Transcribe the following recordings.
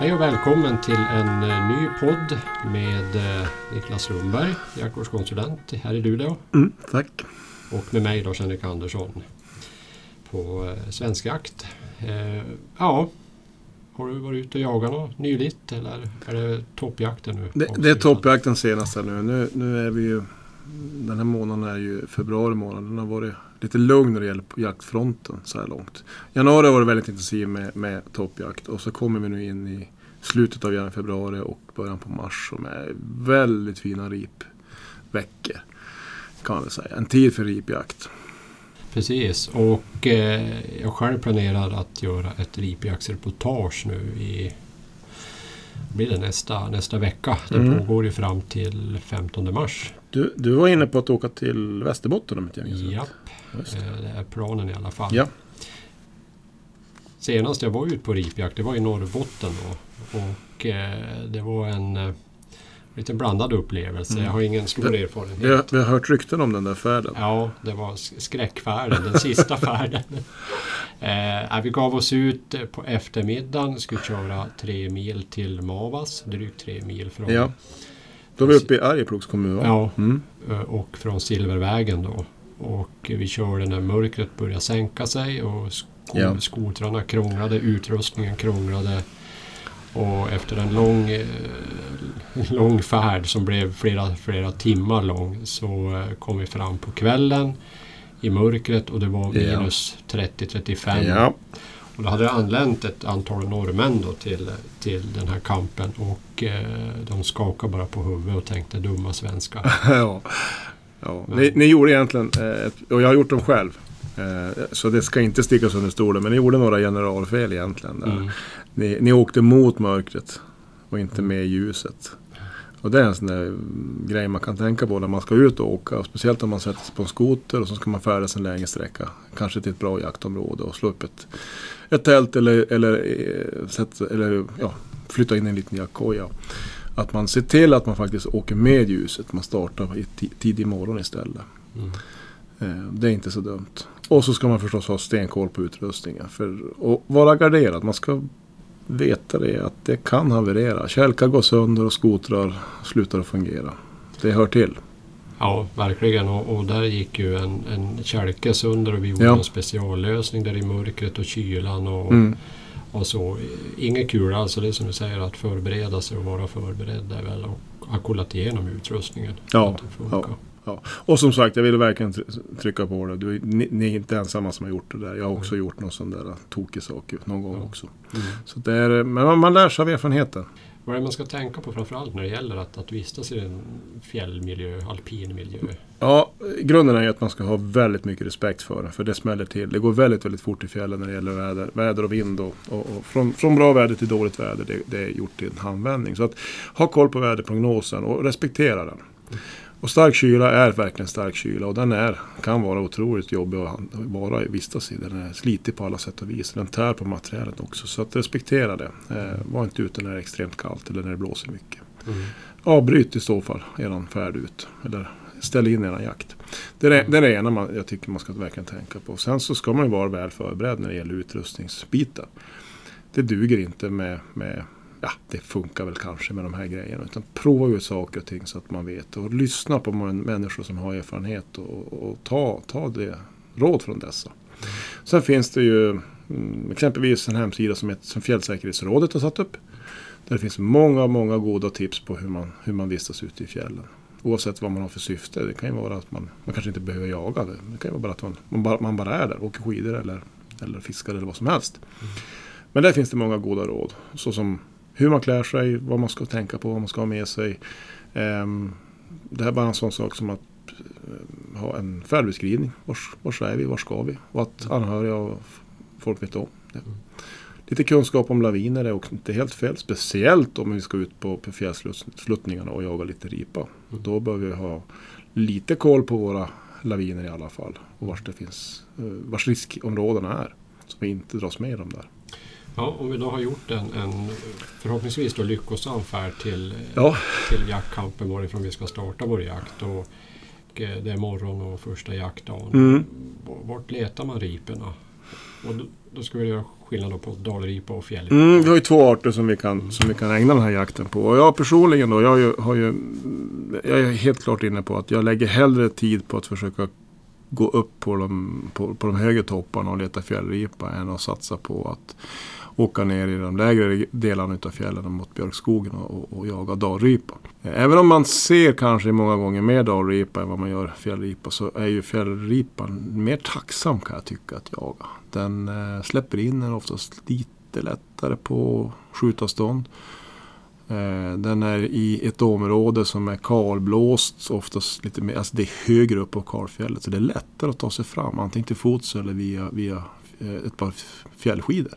Hej och välkommen till en eh, ny podd med eh, Niklas Lundberg, jaktvårdskonsulent här i Luleå. Mm, tack. Och med mig Lars-Henrik Andersson på eh, Svensk Jakt. Ja, har du varit ute och jagat något nyligt eller är det toppjakten nu? Det, det är toppjakten senaste nu. nu. Nu är vi ju... Den här månaden är ju februari månad. Den har varit lite lugn när det gäller jaktfronten så här långt. Januari har varit väldigt intensiv med, med toppjakt och så kommer vi nu in i slutet av januari, februari och början på mars som är väldigt fina ripveckor. Kan man väl säga. En tid för ripjakt. Precis och eh, jag själv planerar att göra ett ripjaktsreportage nu i blir det nästa, nästa vecka. Det mm. pågår ju fram till 15 mars. Du, du var inne på att åka till Västerbotten om inte jag minns rätt. Japp, det. Eh, det är planen i alla fall. Ja. Senast jag var ute på ripjakt det var i Norrbotten då. Och eh, det var en eh, lite blandad upplevelse. Mm. Jag har ingen stor det, erfarenhet. Vi har, vi har hört rykten om den där färden. Ja, det var skräckfärden, den sista färden. Eh, vi gav oss ut på eftermiddagen, skulle köra tre mil till Mavas, drygt tre mil från... Ja. Då är vi uppe i Arjeplogs kommun va? Ja, mm. Eh, och från Silvervägen då. Och vi körde när mörkret började sänka sig och sko ja. skotrarna krånglade, utrustningen krånglade. Och efter en lång, eh, lång färd som blev flera, flera timmar lång så eh, kom vi fram på kvällen i mörkret och det var minus ja. 30-35. Ja. Och då hade det anlänt ett antal norrmän då till, till den här kampen och eh, de skakade bara på huvudet och tänkte dumma svenskar. ja. Ja. Ni, ni, gjorde egentligen, eh, och jag har gjort dem själv, eh, så det ska inte stickas under stolen, men ni gjorde några generalfel egentligen. Mm. Ni, ni åkte mot mörkret och inte med ljuset. Och det är en sån där grej man kan tänka på när man ska ut och åka. speciellt om man sätter sig på en skoter och så ska man färdas en längre sträcka. Kanske till ett bra jaktområde och slå upp ett, ett tält eller, eller, eller, eller ja, flytta in en liten jaktkoja. Att man ser till att man faktiskt åker med ljuset. Man startar i tidig morgon istället. Mm. Eh, det är inte så dumt. Och så ska man förstås ha stenkoll på utrustningen. För att vara garderad. Man ska veta det att det kan haverera. Kälkar går sönder och skotrar slutar att fungera. Det hör till. Ja, verkligen. Och, och där gick ju en, en kälke sönder och vi gjorde ja. en speciallösning där i mörkret och kylan. Och, mm. och så. Inget kul alls. Det är som du säger att förbereda sig och vara förberedd är väl att ha kollat igenom utrustningen. Ja, ja. Ja. Och som sagt, jag vill verkligen trycka på det. Du, ni, ni, är inte ensamma som har gjort det där. Jag har också mm. gjort någon sån där tokig sak någon gång ja. också. Mm. Så det är, men man, man lär sig av erfarenheten. Vad är det man ska tänka på framförallt när det gäller att, att vistas i en fjällmiljö, alpin miljö? Ja, grunden är att man ska ha väldigt mycket respekt för det. För det smäller till. Det går väldigt, väldigt fort i fjällen när det gäller väder, väder och vind. Och, och, och från, från, bra väder till dåligt väder, det, det, är gjort i en handvändning. Så att ha koll på väderprognosen och respektera den. Mm. Och stark kyla är verkligen stark kyla och den är, kan vara otroligt jobbig att vara, vistas i. Den är slitig på alla sätt och vis. Den tär på materialet också. Så att respektera det. Eh, var inte ute när det är extremt kallt eller när det blåser mycket. Mm. Avbryt i så fall eran färd ut. Eller ställ in eran jakt. Det är det, är det ena man, jag tycker man ska verkligen tänka på. Sen så ska man ju vara väl förberedd när det gäller utrustningsbitar. Det duger inte med, med ja, det funkar väl kanske med de här grejerna. Utan prova ut saker och ting så att man vet. Och lyssna på människor som har erfarenhet och, och ta, ta det råd från dessa. Sen finns det ju mm, exempelvis en hemsida som, heter, som Fjällsäkerhetsrådet har satt upp. Där det finns många, många goda tips på hur man, hur man vistas ute i fjällen. Oavsett vad man har för syfte. Det kan ju vara att man, man kanske inte behöver jaga. Det, det kan ju vara bara att man, man, bara, man bara är där, åker skidor eller, eller fiskar eller vad som helst. Mm. Men där finns det många goda råd. Så som hur man klär sig, vad man ska tänka på, vad man ska ha med sig. Um, det här är bara en sån sak som att uh, ha en färdbeskrivning. Vars, vars är vi, var ska vi? Och att anhöriga och folk vet om det. Lite kunskap om laviner är också inte helt fel. Speciellt om vi ska ut på, fjällsluttningarna och jaga lite ripa. Mm. Då bör vi ha lite koll på våra laviner i alla fall. Och vars, det finns, uh, vars riskområdena är. Så vi inte dras med i dem där. Ja, om vi då har gjort en, en förhoppningsvis då lyckosam färd till, ja. till jaktkampen varifrån vi ska starta vår jakt. Och, eh, det är morgon och första jaktdagen. Mm. Vart letar man riporna? Och då, då ska vi göra skillnad på dalripa och fjällripa? Mm, vi har ju två arter som vi, kan, som vi kan ägna den här jakten på. Och jag personligen då, jag, har ju, har ju, jag är helt klart inne på att jag lägger hellre tid på att försöka gå upp på de, på, på de högre topparna och leta fjällripa än att satsa på att åka ner i de lägre delarna av fjällen mot björkskogen och, och jaga dalripa. Även om man ser kanske många gånger mer dalripa än vad man gör fjällripa så är ju fjällripan mer tacksam kan jag tycka att jaga. Den eh, släpper in en oftast lite lättare på skjutavstånd. Eh, den är i ett område som är kalblåst, oftast lite mer, alltså det är högre upp på kalfjället. Så det är lättare att ta sig fram, antingen till fots eller via, via ett par fjällskidor.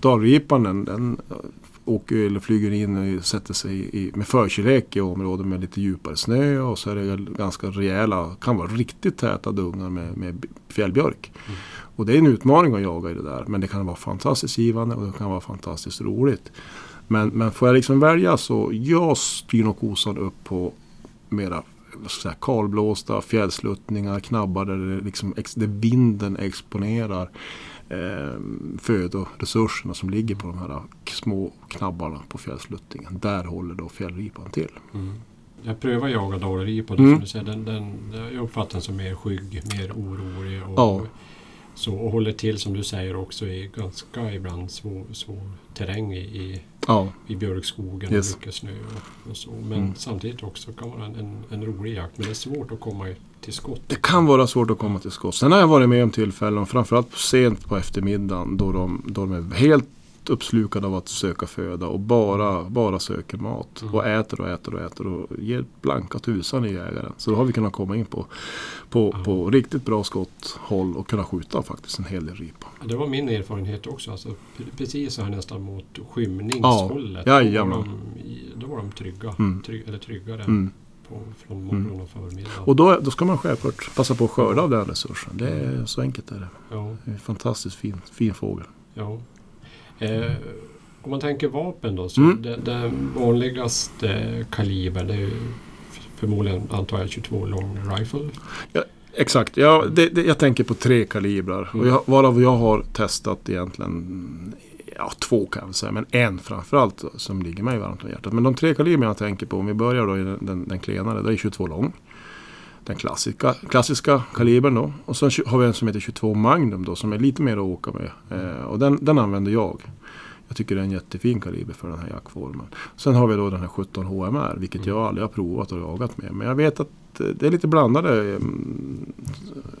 Dalripan den, den åker eller flyger in och sätter sig i, med förkärlek i områden med lite djupare snö och så är det ganska rejäla, kan vara riktigt täta dungar med, med fjällbjörk. Mm. Och det är en utmaning att jaga i det där men det kan vara fantastiskt givande och det kan vara fantastiskt roligt. Men, men får jag liksom välja så jag styr nog kosan upp på mera säga, kalblåsta fjällsluttningar, knabbar där, det liksom, där vinden exponerar eh, födoresurserna som ligger på de här små knabbarna på fjällsluttningen. Där håller då fjällripan till. Mm. Jag prövar jaga dalripa. Mm. Den, den, jag uppfattar den som mer skygg, mer orolig. Och, ja. Så, och håller till som du säger också i ganska ibland svår, svår terräng i, i, ja. i björkskogen yes. och mycket snö. Och, och så. Men mm. samtidigt också kan vara en, en, en, rolig jakt. Men det är svårt att komma till skott. Det kan vara svårt att komma till skott. Sen har jag varit med om tillfällen, framförallt sent på eftermiddagen, då de, då de är helt uppslukade av att söka föda och bara, bara söker mat. Mm. Och äter och äter och äter och ger blanka tusan i jägaren. Så då har vi kunnat komma in på, på, mm. på riktigt bra skotthåll och kunna skjuta faktiskt en hel del ripa. Det var min erfarenhet också. Alltså, precis så här nästan mot skymningshållet. Ja, då, var de, då var de trygga. Mm. Trygg, eller tryggare. Mm på, från morgon mm. och förmiddag. Och då, då ska man självklart passa på att skörda av den resursen. Det är så enkelt är det. Ja. det är en fantastiskt fin, fin fågel. Ja. Eh, om man tänker vapen då. Så mm. den, den vanligaste kalibern det är förmodligen antar jag 22 long rifle. Ja, exakt, ja, det, det, jag tänker på tre kalibrar. Mm. Och jag, varav jag har testat egentligen ja, två kan jag säga, men en framförallt som ligger mig varmt om hjärtat. Men de tre kaliber jag tänker på, om vi börjar då i den, den, den klenare, det är 22 lång. Den klassiska, klassiska kalibern då. Och sen har vi en som heter 22 Magnum då, som är lite mer att åka med. Eh, och den, den använder jag. Jag tycker det är en jättefin kaliber för den här jaktformen. Sen har vi då den här 17 HMR, vilket jag aldrig har provat och jagat med. Men jag vet att eh, det är lite blandade mm,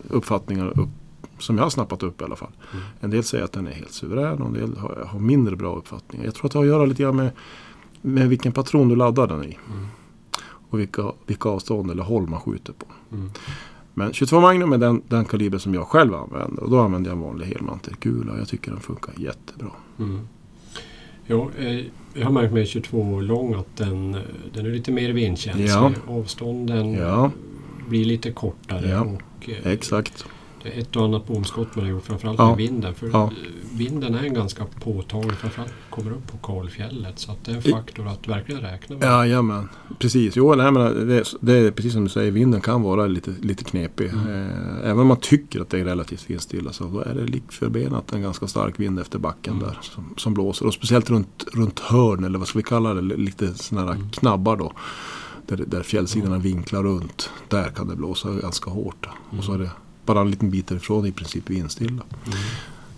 uppfattningar upp som jag har snappat upp i alla fall. Mm. En del säger att den är helt suverän och en del har, har, mindre bra uppfattningar. Jag tror att det har att göra lite grann med, med vilken patron du laddar den i. Mm. Och vilka, vilka avstånd eller håll man skjuter på. Mm. Men 22 Magnum är den, den kaliber som jag själv använder. Och då använder jag en vanlig helmantelkula. Jag tycker den funkar jättebra. Mm. Ja, eh, jag har märkt med 22 lång att den, den är lite mer vindkänslig. Ja. Avstånden ja. blir lite kortare. Ja. Och, eh, Exakt ett och annat bomskott man har gjort, framförallt ja. med vinden. För ja. vinden är en ganska påtaglig, framförallt kommer upp på kalfjället. Så det är en faktor att verkligen räkna med. Ja, jamen, precis. Jo, nej, men det, det, är precis som du säger, vinden kan vara lite, lite knepig. Mm. Eh, även om man tycker att det är relativt vindstilla så är det lik förbenat en ganska stark vind efter backen mm. där som, som, blåser. Och speciellt runt, runt hörn, eller vad ska vi kalla det, lite sådana mm. knabbar då. Där, där fjällsidorna mm. vinklar runt. Där kan det blåsa ganska hårt. Och så är det bara en liten bit ifrån i princip vindstilla. Mm.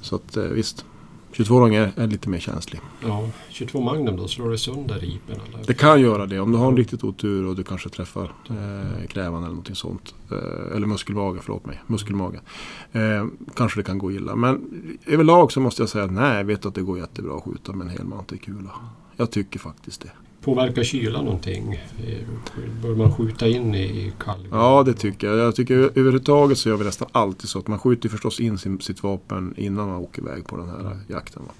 Så att eh, visst, 22 lång är, är, lite mer känslig. Ja, 22 Magnum då, slår det sönder ripen? Eller? Det kan göra det om du har en riktigt otur och du kanske träffar eh, krävan eller någonting sånt. Eh, eller muskelmage, förlåt mig. Muskelmage. Eh, kanske det kan gå illa. Men överlag så måste jag säga att nej, jag vet att det går jättebra att skjuta med en helmantelkula. Jag tycker faktiskt det. Påverkar kylan någonting? Bör man skjuta in i kalv? Ja, det tycker jag. Jag tycker överhuvudtaget så gör vi nästan alltid så att man skjuter förstås in sin, sitt vapen innan man åker iväg på den här jakten. Va?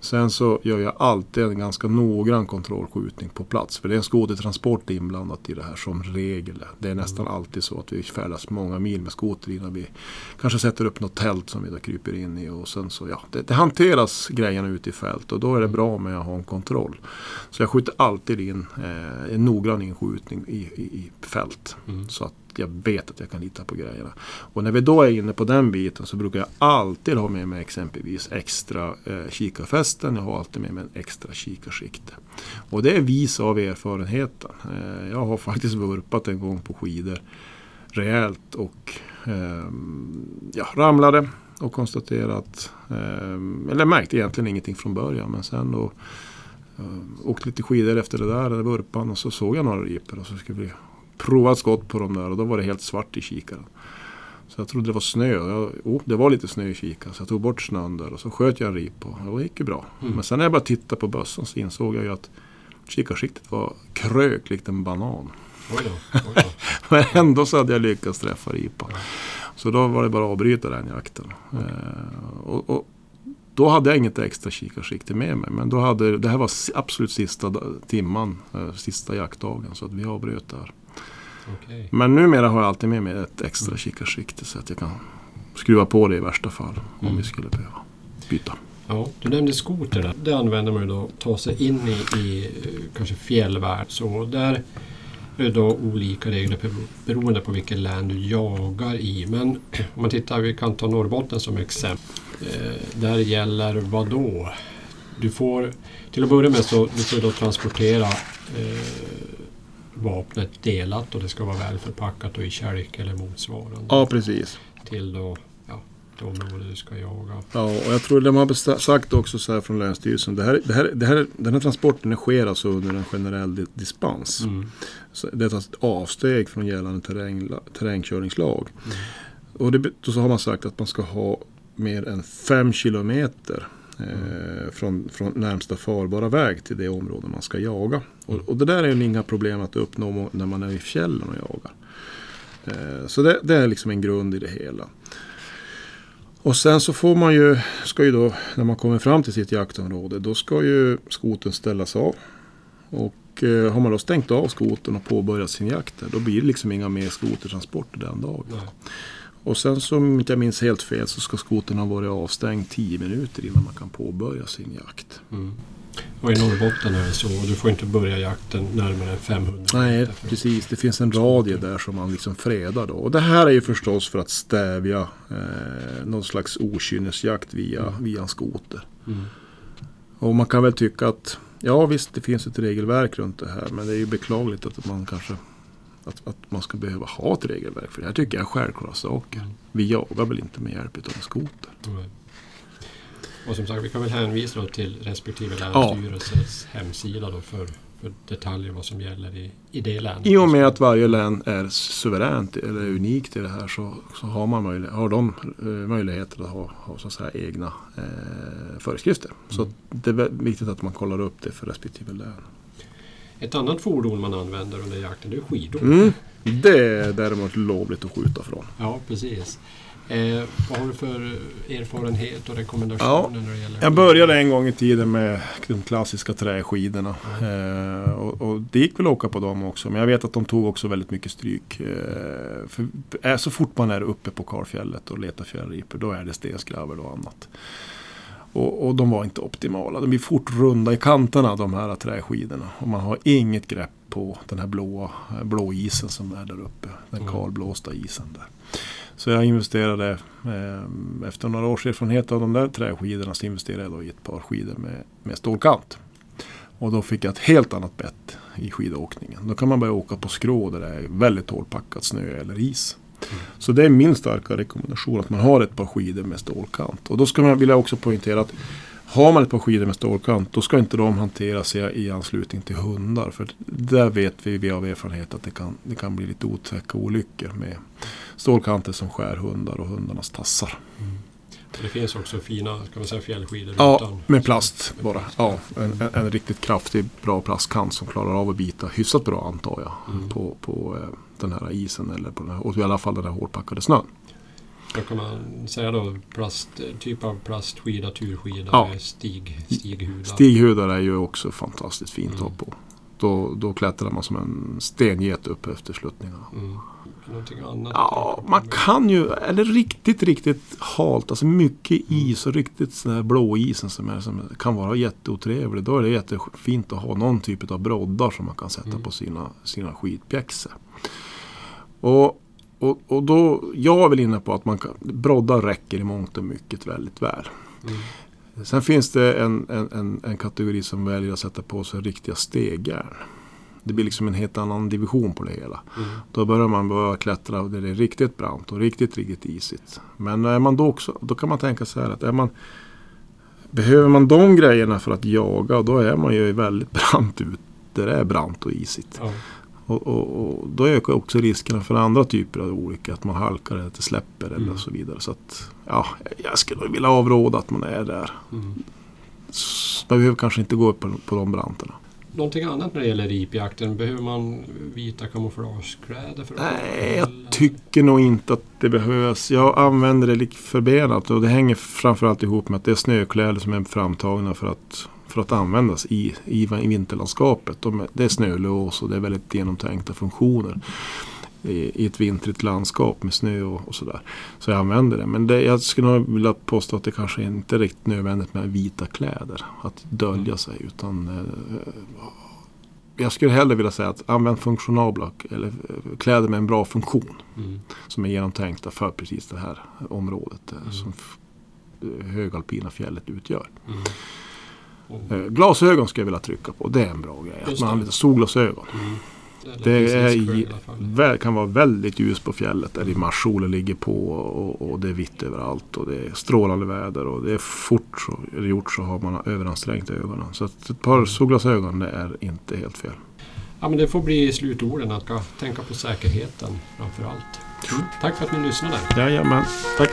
Sen så gör jag alltid en ganska noggrann kontrollskjutning på plats. För det är en skotertransport inblandat i det här som regel. Det är nästan mm. alltid så att vi färdas många mil med skoter innan vi kanske sätter upp något tält som vi då kryper in i. Och sen så, ja, det, det hanteras grejerna ute i fält och då är det bra med att ha en kontroll. Så jag skjuter alltid in eh, en noggrann inskjutning i, i, i fält. Mm. Så att jag vet att jag kan lita på grejerna. Och när vi då är inne på den biten så brukar jag alltid ha med mig exempelvis extra eh, kikarfästen. Jag har alltid med mig en extra kikarsikte. Och det är vis av erfarenheten. Eh, jag har faktiskt vurpat en gång på skidor rejält och eh, ja, ramlade och konstaterade att, eh, eller märkte egentligen ingenting från början men sen då ehm, Uh, åkte lite skidor efter det där, eller vurpan och så såg jag några ripor och så skulle vi prova ett skott på dem där och då var det helt svart i kikaren. Så jag trodde det var snö. Jag, oh, det var lite snö i kikaren så jag tog bort snön där och så sköt jag en ripa och det gick ju bra. Mm. Men sen när jag började titta på bössan så insåg jag ju att kikarsiktet var krök likt en banan. Oj då, oj då. Men ändå så hade jag lyckats träffa ripan. Så då var det bara att avbryta den jakten. Mm. Uh, och, och, då hade jag inget extra kikarsikte med mig. Men då hade, det här var absolut sista timman, eh, sista jaktdagen. Så att vi avbröt där. Okay. Men numera har jag alltid med mig ett extra kikarsikte så att jag kan skruva på det i värsta fall. Om mm. vi skulle behöva byta. Ja, du nämnde skoter där. Det använder man ju då att ta sig in i, i kanske fjällvärld. Så där är det då olika regler beroende på vilket län du jagar i. Men om man tittar, vi kan ta Norrbotten som exempel. Eh, där gäller vad då? Du får, till att börja med så du får då transportera eh, vapnet delat och det ska vara väl förpackat och i kälk eller motsvarande. Ja, precis. Till då det område du ska jaga. Ja, och jag tror de har sagt också så här från Länsstyrelsen. Det här, det här, det här, den här transporten sker alltså under en generell dispens. Mm. Så det är ett avsteg från gällande terräng, terrängkörningslag. Mm. Och det, då så har man sagt att man ska ha mer än fem kilometer eh, från, från närmsta farbara väg till det område man ska jaga. Och, och det där är ju inga problem att uppnå när man är i fjällen och jagar. Eh, så det, det, är liksom en grund i det hela. Och sen så får man ju, ska ju då, när man kommer fram till sitt jaktområde, då ska ju skoten ställas av. Och eh, har man då stängt av skoten och påbörjat sin jakt då blir det liksom inga mer skotertransporter den dagen. Nej. Och sen så om inte jag minns helt fel så ska skoten ha varit avstängd 10 minuter innan man kan påbörja sin jakt. Mm. Och i Norrbotten är det så. Du får inte börja jakten närmare 500 Nej, precis. Det finns en radie där som man liksom fredar. Då. Och det här är ju förstås för att stävja eh, någon slags okynnesjakt via, mm. via en skoter. Mm. Och man kan väl tycka att ja visst, det finns ett regelverk runt det här. Men det är ju beklagligt att man kanske att, att man ska behöva ha ett regelverk. För det här tycker jag är självklara saker. Mm. Vi jagar väl inte med hjälp av en skoter. Mm. Och som sagt, vi kan väl hänvisa till respektive länsstyrelses ja. hemsida då för, för detaljer vad som gäller i, i det länet. I och med att varje län är suveränt eller unikt i det här så, så har, man möjlighet, har de eh, möjligheter att ha, ha så säga, egna eh, föreskrifter. Mm. Så det är viktigt att man kollar upp det för respektive län. Ett annat fordon man använder under jakten det är skidor. Mm. Det är däremot lovligt att skjuta från. Ja, precis. Eh, vad har du för erfarenhet och rekommendationer ja, när det gäller Jag började en gång i tiden med de klassiska träskidorna. Mm. Eh, och, och, det gick väl att åka på dem också. Men jag vet att de tog också väldigt mycket stryk. Eh, för, eh, så fort man är uppe på kalfjället och letar fjällripor då är det stenskravel och annat. Och, och, de var inte optimala. De blir fort runda i kanterna de här träskidorna. Och man har inget grepp på den här blåa, blå isen som är där uppe. Den mm. kalblåsta isen där. Så jag investerade, eh, efter några års erfarenhet av de där träskidorna, så investerade jag då i ett par skidor med, med stålkant. Och då fick jag ett helt annat bett i skidåkningen. Då kan man börja åka på skrå där det är väldigt hårdpackat snö eller is. Mm. Så det är min starka rekommendation att man har ett par skidor med stålkant. Och då ska man, vill jag också poängtera att har man ett par skidor med stålkant då ska inte de hanteras i, i anslutning till hundar. För där vet vi, vi av erfarenhet att det kan, det kan bli lite otäcka olyckor med stålkanter som skär hundar och hundarnas tassar. Mm. Det finns också fina kan man säga, fjällskidor ja, utan, med plast bara. Ja, en, en, en, riktigt kraftig bra plastkant som klarar av att bita hyfsat bra antar jag. Mm. På, på eh, den här isen eller på den här, och i alla fall den här hårdpackade snön. Då kan man säga då plast, typ av plastskida, turskida ja. stig, stighudar. Stighudar är ju också fantastiskt fint mm. att ha på. Då, då klättrar man som en stenget upp efter sluttningarna. Mm. Någonting annat? Ja, man kan ju, eller riktigt, riktigt halt, alltså mycket mm. is och riktigt sån här blåisen som, är, som kan vara jätteotrevlig. Då är det jättefint att ha någon typ av broddar som man kan sätta mm. på sina, sina skidpjäxor. Och och, och då, jag är väl inne på att man kan, broddar räcker i mångt och mycket väldigt väl. Mm. Sen finns det en, en, en, en, kategori som väljer att sätta på sig riktiga stegjärn. Det blir liksom en helt annan division på det hela. Mm. Då börjar man börja klättra där det är riktigt brant och riktigt, riktigt isigt. Men är man då också, då kan man tänka så här att är man Behöver man de grejerna för att jaga då är man ju väldigt brant ut där det är brant och isigt. Ja. Och, och, och, då ökar också riskerna för andra typer av olyckor. Att man halkar eller att det släpper mm. eller så vidare. Så att, ja, jag skulle vilja avråda att man är där. Mm. Man behöver kanske inte gå upp på, på de branterna. Någonting annat när det gäller ripjakten? Behöver man vita kamouflagekläder? För Nej, jag tycker nog inte att det behövs. Jag använder det lite förbenat och det hänger framförallt ihop med att det är snökläder som är framtagna för att för att användas i, i, i vinterlandskapet. De, det är snölås och det är väldigt genomtänkta funktioner i, i ett vintrigt landskap med snö och, och sådär. Så jag använder det. Men det, jag skulle nog vilja påstå att det kanske inte är riktigt nödvändigt med vita kläder. Att dölja sig. Utan eh, jag skulle hellre vilja säga att använd funktionabla eller eh, kläder med en bra funktion. Mm. Som är genomtänkta för precis det här området eh, mm. som högalpina fjället utgör. Mm. Mm. Glasögon skulle jag vilja trycka på. Det är en bra grej. Att man använder solglasögon. Det, är kan vara väldigt ljus på fjället där i marssolen ligger på och, och, det är vitt överallt och det är strålande väder och det är fort så, är det gjort så har man överansträngt ögonen. Så ett par mm. solglasögon det är inte helt fel. Ja, men det får bli slutorden att tänka på säkerheten framför allt. Mm. Tack för att ni lyssnade. Jajamän, tack.